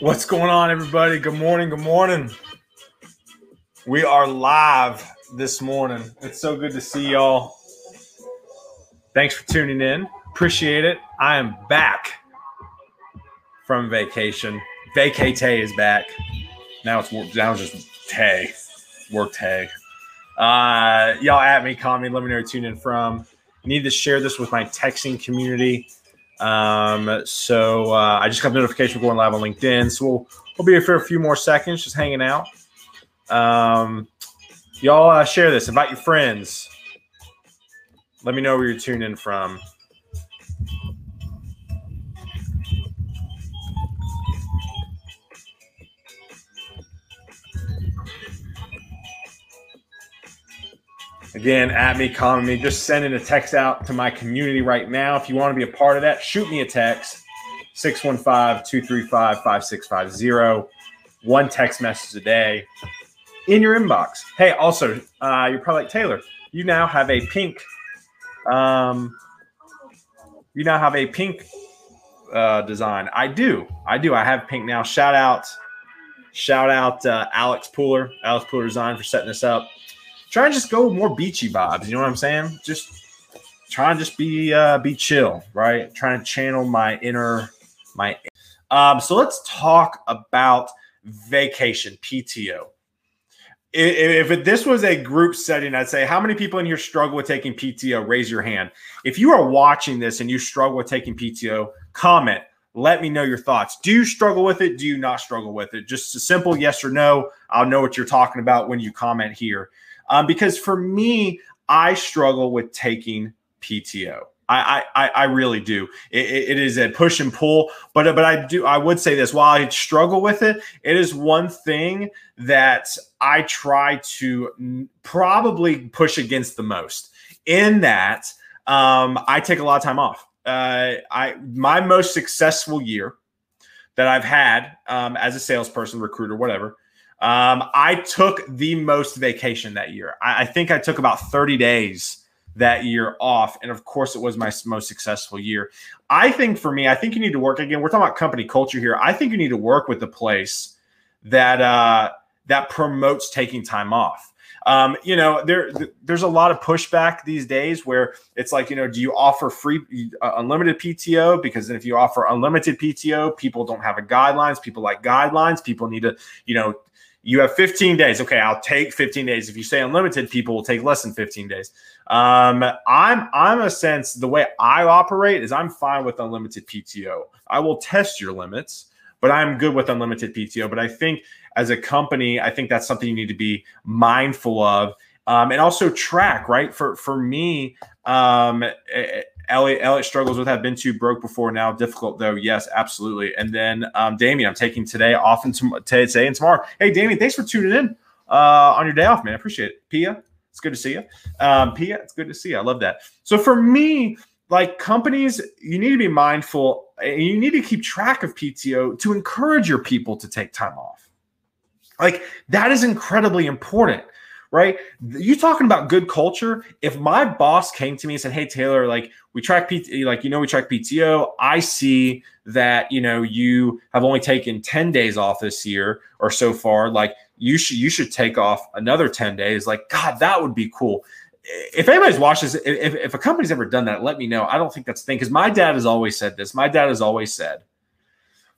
What's going on, everybody? Good morning. Good morning. We are live this morning. It's so good to see y'all. Thanks for tuning in. Appreciate it. I am back from vacation. Vacate is back. Now it's now it's just Tay. Work Tay. Uh, y'all at me, call me, let me know where you're tuning in from. Need to share this with my texting community. Um, so uh, I just got notification we're going live on LinkedIn. So we'll, we'll be here for a few more seconds, just hanging out. Um, y'all uh, share this, invite your friends. Let me know where you're tuning in from. Again, at me, calling me, just sending a text out to my community right now. If you want to be a part of that, shoot me a text 615 235 5650. One text message a day in your inbox. Hey, also, uh, you're probably like Taylor, you now have a pink, um, you now have a pink uh, design. I do. I do. I have pink now. Shout out, shout out uh, Alex Pooler, Alex Pooler Design for setting this up try and just go more beachy vibes. You know what I'm saying? Just try and just be uh, be chill, right? Trying to channel my inner my. Um, so let's talk about vacation PTO. If, if this was a group setting, I'd say, how many people in here struggle with taking PTO? Raise your hand. If you are watching this and you struggle with taking PTO, comment. Let me know your thoughts. Do you struggle with it? Do you not struggle with it? Just a simple yes or no. I'll know what you're talking about when you comment here. Um, because for me, I struggle with taking PTO. I, I, I really do. It, it is a push and pull, but but I do. I would say this: while I struggle with it, it is one thing that I try to probably push against the most. In that, um, I take a lot of time off. Uh, I my most successful year that I've had um, as a salesperson, recruiter, whatever, um, I took the most vacation that year. I, I, think I took about 30 days that year off. And of course, it was my most successful year. I think for me, I think you need to work again. We're talking about company culture here. I think you need to work with a place that uh, that promotes taking time off. Um, you know, there there's a lot of pushback these days where it's like, you know, do you offer free uh, unlimited PTO? Because if you offer unlimited PTO, people don't have a guidelines. People like guidelines. People need to, you know, you have 15 days. Okay, I'll take 15 days. If you say unlimited, people will take less than 15 days. Um, I'm I'm a sense the way I operate is I'm fine with unlimited PTO. I will test your limits, but I'm good with unlimited PTO. But I think as a company, I think that's something you need to be mindful of. Um, and also track right for for me um, Elliot, Elliot struggles with have been too broke before now. Difficult though, yes, absolutely. And then um, Damien, I'm taking today off and today and tomorrow. Hey, Damien, thanks for tuning in uh, on your day off, man. I appreciate it. Pia, it's good to see you. Um, Pia, it's good to see you. I love that. So for me, like companies, you need to be mindful. and You need to keep track of PTO to encourage your people to take time off. Like that is incredibly important right? You talking about good culture. If my boss came to me and said, Hey, Taylor, like we track PT, like, you know, we track PTO. I see that, you know, you have only taken 10 days off this year or so far. Like you should, you should take off another 10 days. Like, God, that would be cool. If anybody's watched this, if, if a company's ever done that, let me know. I don't think that's the thing. Cause my dad has always said this. My dad has always said,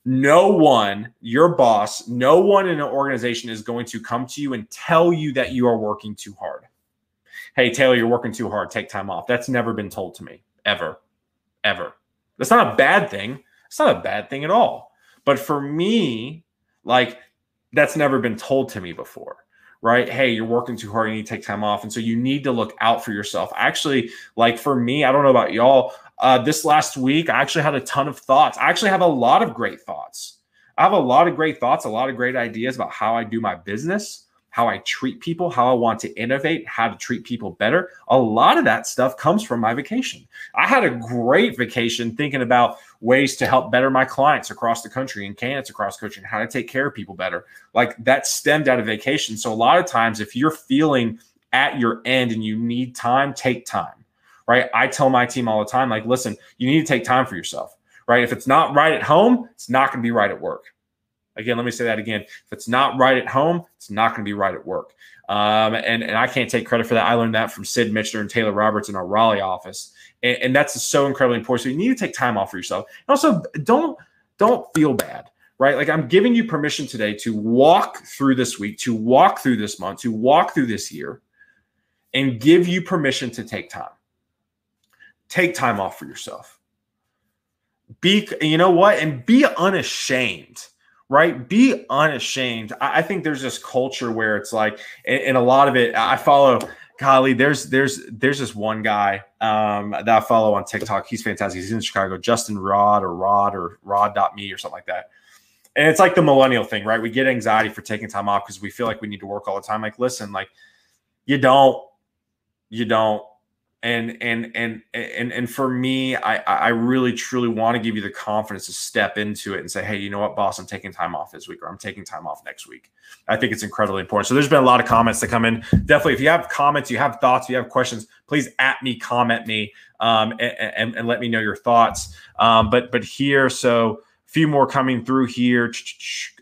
no one, your boss, no one in an organization is going to come to you and tell you that you are working too hard. Hey, Taylor, you're working too hard. Take time off. That's never been told to me, ever, ever. That's not a bad thing. It's not a bad thing at all. But for me, like, that's never been told to me before right? Hey, you're working too hard. You need to take time off. And so you need to look out for yourself. Actually, like for me, I don't know about y'all. Uh, this last week, I actually had a ton of thoughts. I actually have a lot of great thoughts. I have a lot of great thoughts, a lot of great ideas about how I do my business, how I treat people, how I want to innovate, how to treat people better. A lot of that stuff comes from my vacation. I had a great vacation thinking about ways to help better my clients across the country and candidates across the country and how to take care of people better. Like that stemmed out of vacation. So a lot of times, if you're feeling at your end and you need time, take time right? I tell my team all the time, like, listen, you need to take time for yourself, right? If it's not right at home, it's not going to be right at work. Again, let me say that again. If it's not right at home, it's not going to be right at work. Um, and, and I can't take credit for that. I learned that from Sid Michener and Taylor Roberts in our Raleigh office. And, and that's so incredibly important. So you need to take time off for yourself. And also don't don't feel bad right? Like I'm giving you permission today to walk through this week, to walk through this month, to walk through this year, and give you permission to take time. Take time off for yourself. Be, you know what? And be unashamed, right? Be unashamed. I, I think there's this culture where it's like, and, and, a lot of it, I follow. Golly, there's there's there's this one guy um, that I follow on TikTok. He's fantastic. He's in Chicago. Justin Rod or Rod or Rod.me or something like that and it's like the millennial thing, right? We get anxiety for taking time off because we feel like we need to work all the time. Like, listen, like you don't, you don't. And and and and and for me, I I really truly want to give you the confidence to step into it and say, hey, you know what, boss, I'm taking time off this week, or I'm taking time off next week. I think it's incredibly important. So there's been a lot of comments that come in. Definitely, if you have comments, you have thoughts, you have questions, please at me, comment me, um, and, and, and let me know your thoughts. Um, but but here, so few more coming through here.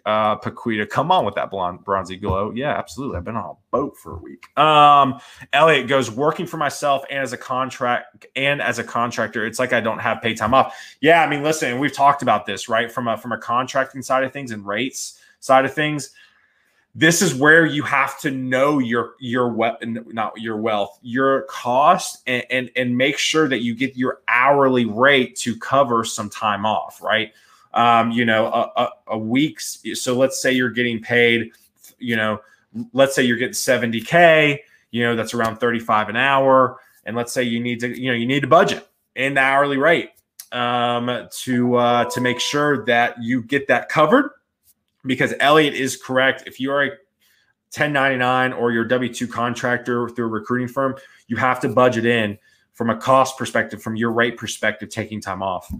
Uh, Paquita, come on with that blonde, bronzy glow. Yeah, absolutely. I've been on a boat for a week. Um, Elliot goes working for myself and as a contract and as a contractor. It's like I don't have pay time off. Yeah, I mean, listen, we've talked about this, right? From a from a contracting side of things and rates side of things. This is where you have to know your your weapon, not your wealth, your cost, and, and and make sure that you get your hourly rate to cover some time off, right? Um, you know, a, a, a week's. So let's say you're getting paid, you know, let's say you're getting 70K, you know, that's around 35 an hour. And let's say you need to, you know, you need to budget in the hourly rate um, to uh, to make sure that you get that covered. Because Elliot is correct. If you are a 1099 or your W 2 contractor through a recruiting firm, you have to budget in from a cost perspective, from your rate perspective, taking time off.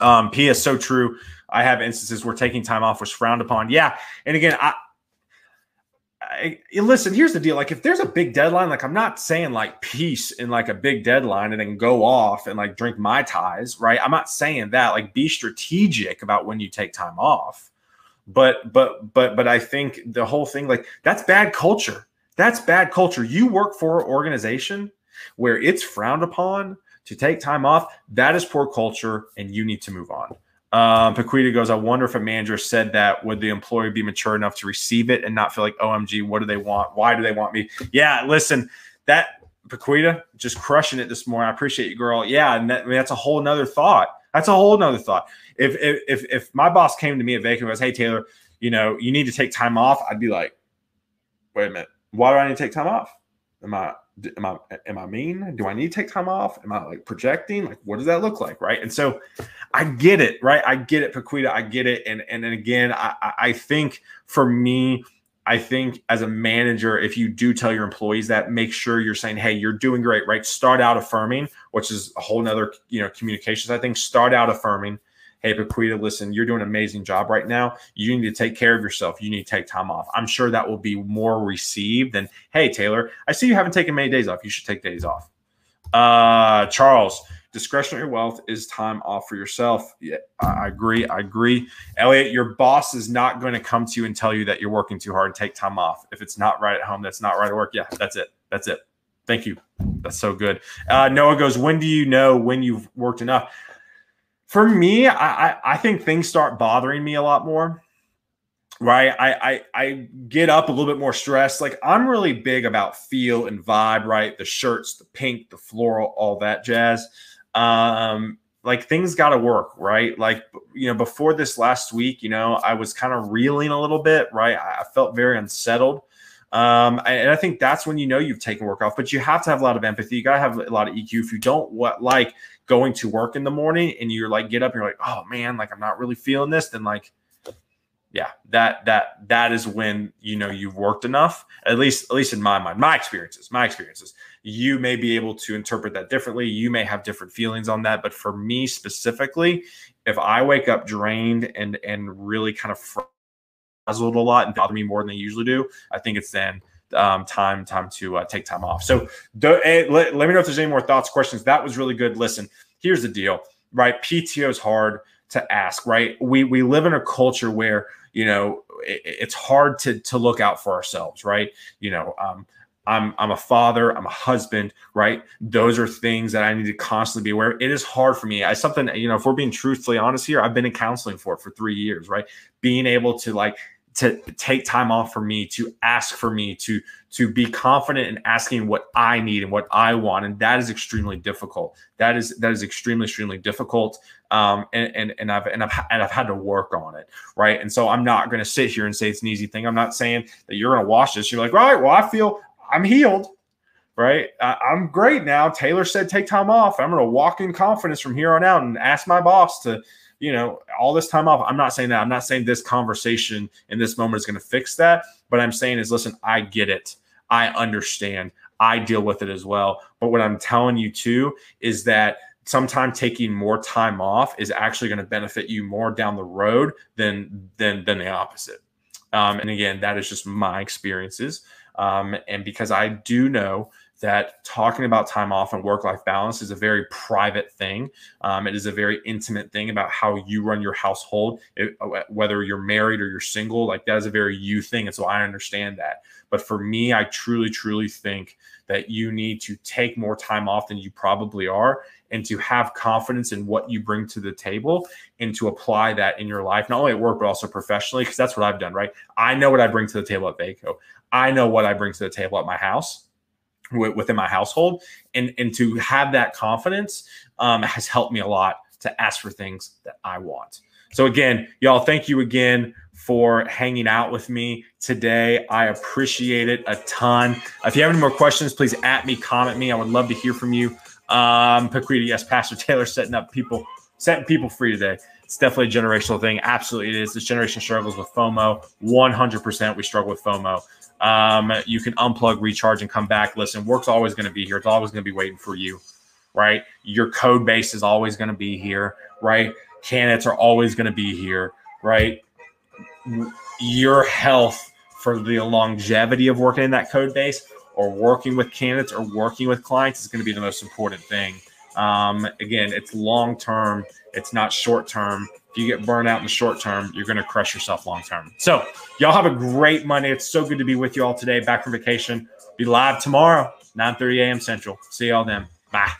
Um, P is so true. I have instances where taking time off was frowned upon. Yeah, and again, I, I, listen. Here's the deal: like, if there's a big deadline, like I'm not saying like peace in like a big deadline and then go off and like drink mai tais, right? I'm not saying that. Like, be strategic about when you take time off. But but but but I think the whole thing, like, that's bad culture. That's bad culture. You work for an organization where it's frowned upon to take time off, that is poor culture, and you need to move on. Um, Paquita goes, I wonder if a manager said that, would the employee be mature enough to receive it and not feel like, OMG, what do they want? Why do they want me? Yeah, listen, that Paquita just crushing it this morning. I appreciate you, girl. Yeah, and that, I mean, that's a whole nother thought. That's a whole nother thought. If, if if if my boss came to me at Vaco and goes, Hey Taylor, you know, you need to take time off, I'd be like, wait a minute, why do I need to take time off? Am I am I am I mean? Do I need to take time off? Am I like projecting? Like what does that look like? Right. And so I get it, right? I get it, Paquita. I get it. And and, and again, I, I think for me, I think as a manager, if you do tell your employees that, make sure you're saying, hey, you're doing great, right? Start out affirming, which is a whole nother, you know, communications. I think start out affirming hey, Paquita, listen, you're doing an amazing job right now. You need to take care of yourself. You need to take time off. I'm sure that will be more received than, hey, Taylor, I see you haven't taken many days off. You should take days off. Uh, Charles, discretionary wealth is time off for yourself. Yeah, I agree. I agree. Elliot, your boss is not going to come to you and tell you that you're working too hard and take time off. If it's not right at home, that's not right at work. Yeah, that's it. That's it. Thank you. That's so good. Uh, Noah goes, when do you know when you've worked enough? For me, I, I, I think things start bothering me a lot more. Right. I, I I get up a little bit more stressed. Like I'm really big about feel and vibe, right? The shirts, the pink, the floral, all that jazz. Um, like things got to work, right? Like, you know, before this last week, you know, I was kind of reeling a little bit, right? I felt very unsettled. Um, and I think that's when you know you've taken work off, but you have to have a lot of empathy. You got to have a lot of EQ. If you don't what like going to work in the morning and you're like get up and you're like oh man like i'm not really feeling this then like yeah that that that is when you know you've worked enough at least at least in my mind my experiences my experiences. You may be able to interpret that differently. You may have different feelings on that but for me specifically if i wake up drained and and really kind of frazzled a lot and bother me more than they usually do i think it's then um, time time to uh, take time off. So do, hey, let, let me know if there's any more thoughts, questions. That was really good. Listen, here's the deal, right? PTO is hard to ask, right? We we live in a culture where you know, it, it's hard to to look out for ourselves, right? You know, um, I'm I'm a father, I'm a husband, right? Those are things that I need to constantly be aware. Of. It is hard for me. I something, you know, if we're being truthfully honest here, I've been in counseling for for three years, right? Being able to like to take time off for me, to ask for me, to to be confident in asking what I need and what I want, and that is extremely difficult. That is that is extremely extremely difficult. Um, and and and I've and I've and I've had to work on it, right? And so I'm not going to sit here and say it's an easy thing. I'm not saying that you're going to watch this. You're like, right? Well, I feel I'm healed, right? I, am great now. Taylor said take time off. I'm going to walk in confidence from here on out and ask my boss to, you know, all this time off. I'm not saying that. I'm not saying this conversation in this moment is going to fix that. But I'm saying is, listen, I get it. I understand. I deal with it as well. But what I'm telling you too is that sometimes taking more time off is actually going to benefit you more down the road than than than the opposite. Um, and again, that is just my experiences. Um, and because I do know that talking about time off and work life balance is a very private thing. Um, it is a very intimate thing about how you run your household, it, uh, whether you're married or you're single. Like that is a very you thing. And so I understand that. But for me, I truly, truly think that you need to take more time off than you probably are and to have confidence in what you bring to the table and to apply that in your life, not only at work, but also professionally, because that's what I've done, right? I know what I bring to the table at Vaco. I know what I bring to the table at my house within my household and and to have that confidence um, has helped me a lot to ask for things that i want. So again y'all thank you again for hanging out with me today. I appreciate it a ton. If you have any more questions please at me comment me. I would love to hear from you. Um Paquita, yes pastor taylor setting up people setting people free today. It's definitely a generational thing. Absolutely it is. This generation struggles with fomo. 100% we struggle with fomo um, you can unplug, recharge, and come back. Listen, work's always going to be here. It's always going to be waiting for you, right? Your code base is always going to be here, right? Candidates are always going to be here, right? Your health for the longevity of working in that code base or working with candidates or working with clients is going to be the most important thing. Um, again, it's long term, it's not short term If you get burned out in the short term, you're going to crush yourself long term. So, y'all have a great Monday. It's so good to be with you all today. Back from vacation. Be live tomorrow, 9 30 a.m. Central. See y'all then. Bye.